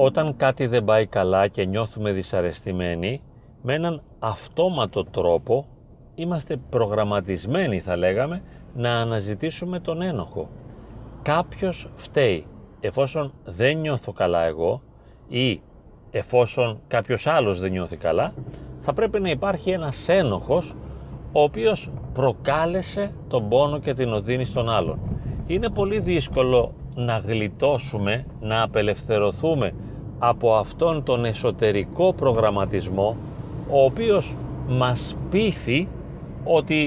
όταν κάτι δεν πάει καλά και νιώθουμε δυσαρεστημένοι, με έναν αυτόματο τρόπο είμαστε προγραμματισμένοι θα λέγαμε να αναζητήσουμε τον ένοχο. Κάποιος φταίει. Εφόσον δεν νιώθω καλά εγώ ή εφόσον κάποιος άλλος δεν νιώθει καλά, θα πρέπει να υπάρχει ένας ένοχος ο οποίος προκάλεσε τον πόνο και την οδύνη στον άλλον. Είναι πολύ δύσκολο να γλιτώσουμε, να απελευθερωθούμε από αυτόν τον εσωτερικό προγραμματισμό ο οποίος μας πείθει ότι